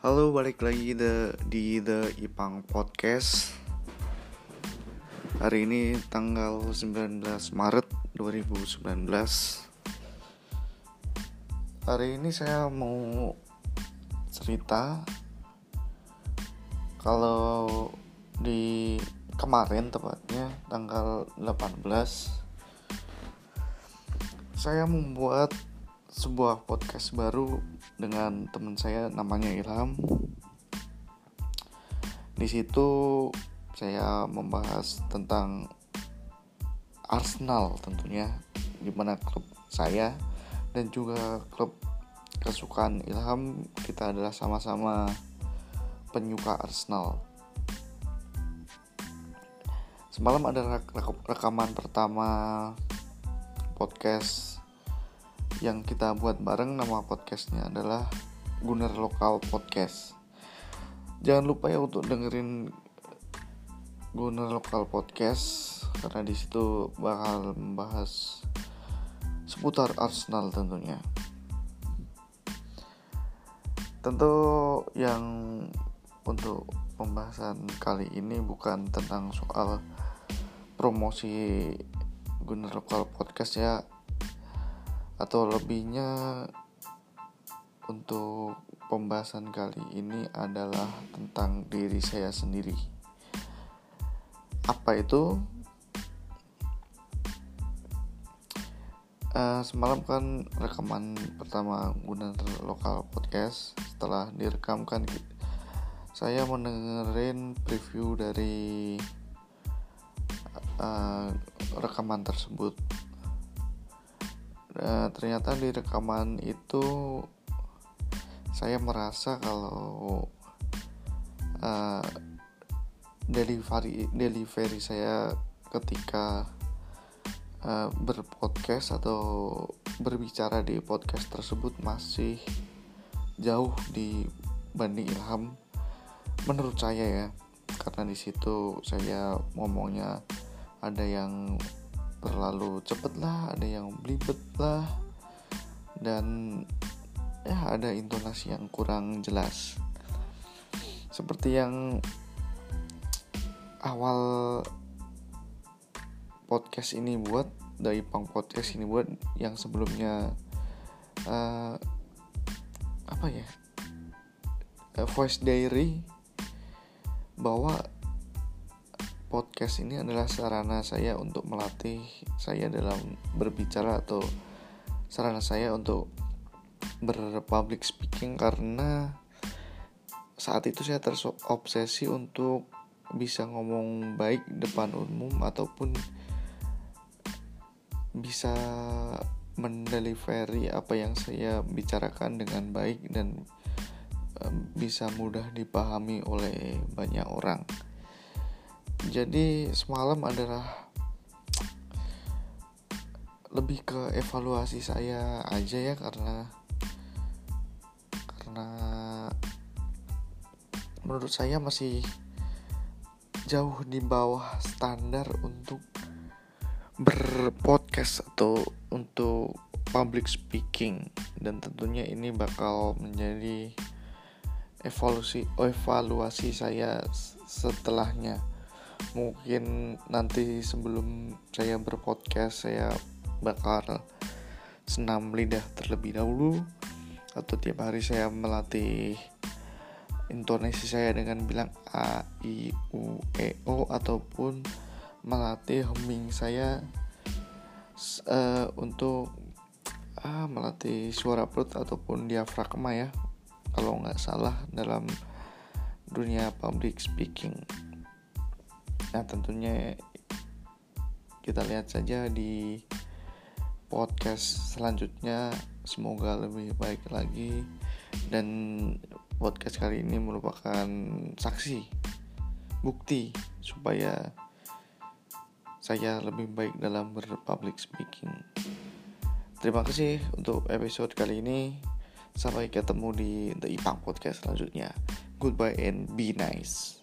Halo, balik lagi the, di The Ipang Podcast. Hari ini tanggal 19 Maret 2019 Hari ini saya mau cerita Kalau di kemarin tepatnya tanggal 18 Saya membuat sebuah podcast baru dengan teman saya namanya Ilham. Di situ saya membahas tentang Arsenal tentunya, di mana klub saya dan juga klub kesukaan Ilham kita adalah sama-sama penyuka Arsenal. Semalam ada rekaman pertama podcast yang kita buat bareng nama podcastnya adalah Gunner Lokal Podcast. Jangan lupa ya untuk dengerin Gunner Lokal Podcast karena di situ bakal membahas seputar Arsenal tentunya. Tentu yang untuk pembahasan kali ini bukan tentang soal promosi Gunner Lokal Podcast ya atau lebihnya untuk pembahasan kali ini adalah tentang diri saya sendiri. Apa itu? Uh, semalam kan rekaman pertama guna lokal podcast setelah direkamkan saya mendengarin preview dari uh, rekaman tersebut uh, ternyata di rekaman itu saya merasa kalau uh, delivery delivery saya ketika uh, berpodcast atau berbicara di podcast tersebut masih jauh dibanding Ilham menurut saya ya. Karena di situ saya ngomongnya ada yang terlalu cepet lah ada yang belibet lah dan ya ada intonasi yang kurang jelas. Seperti yang awal podcast ini buat dari pang podcast ini buat yang sebelumnya uh, apa ya uh, voice diary bahwa podcast ini adalah sarana saya untuk melatih saya dalam berbicara atau sarana saya untuk berpublic speaking karena saat itu saya terobsesi untuk bisa ngomong baik depan umum ataupun bisa mendelivery apa yang saya bicarakan dengan baik dan bisa mudah dipahami oleh banyak orang jadi semalam adalah lebih ke evaluasi saya aja ya karena karena menurut saya masih jauh di bawah standar untuk berpodcast atau untuk public speaking. Dan tentunya ini bakal menjadi evaluasi evaluasi saya setelahnya mungkin nanti sebelum saya berpodcast saya bakal senam lidah terlebih dahulu. Atau tiap hari saya melatih intonasi saya dengan bilang a i u e o ataupun melatih humming saya uh, untuk uh, melatih suara perut ataupun diafragma ya. Kalau nggak salah dalam dunia public speaking Nah tentunya kita lihat saja di podcast selanjutnya semoga lebih baik lagi dan podcast kali ini merupakan saksi bukti supaya saya lebih baik dalam berpublic speaking. Terima kasih untuk episode kali ini. Sampai ketemu di The Ipang Podcast selanjutnya. Goodbye and be nice.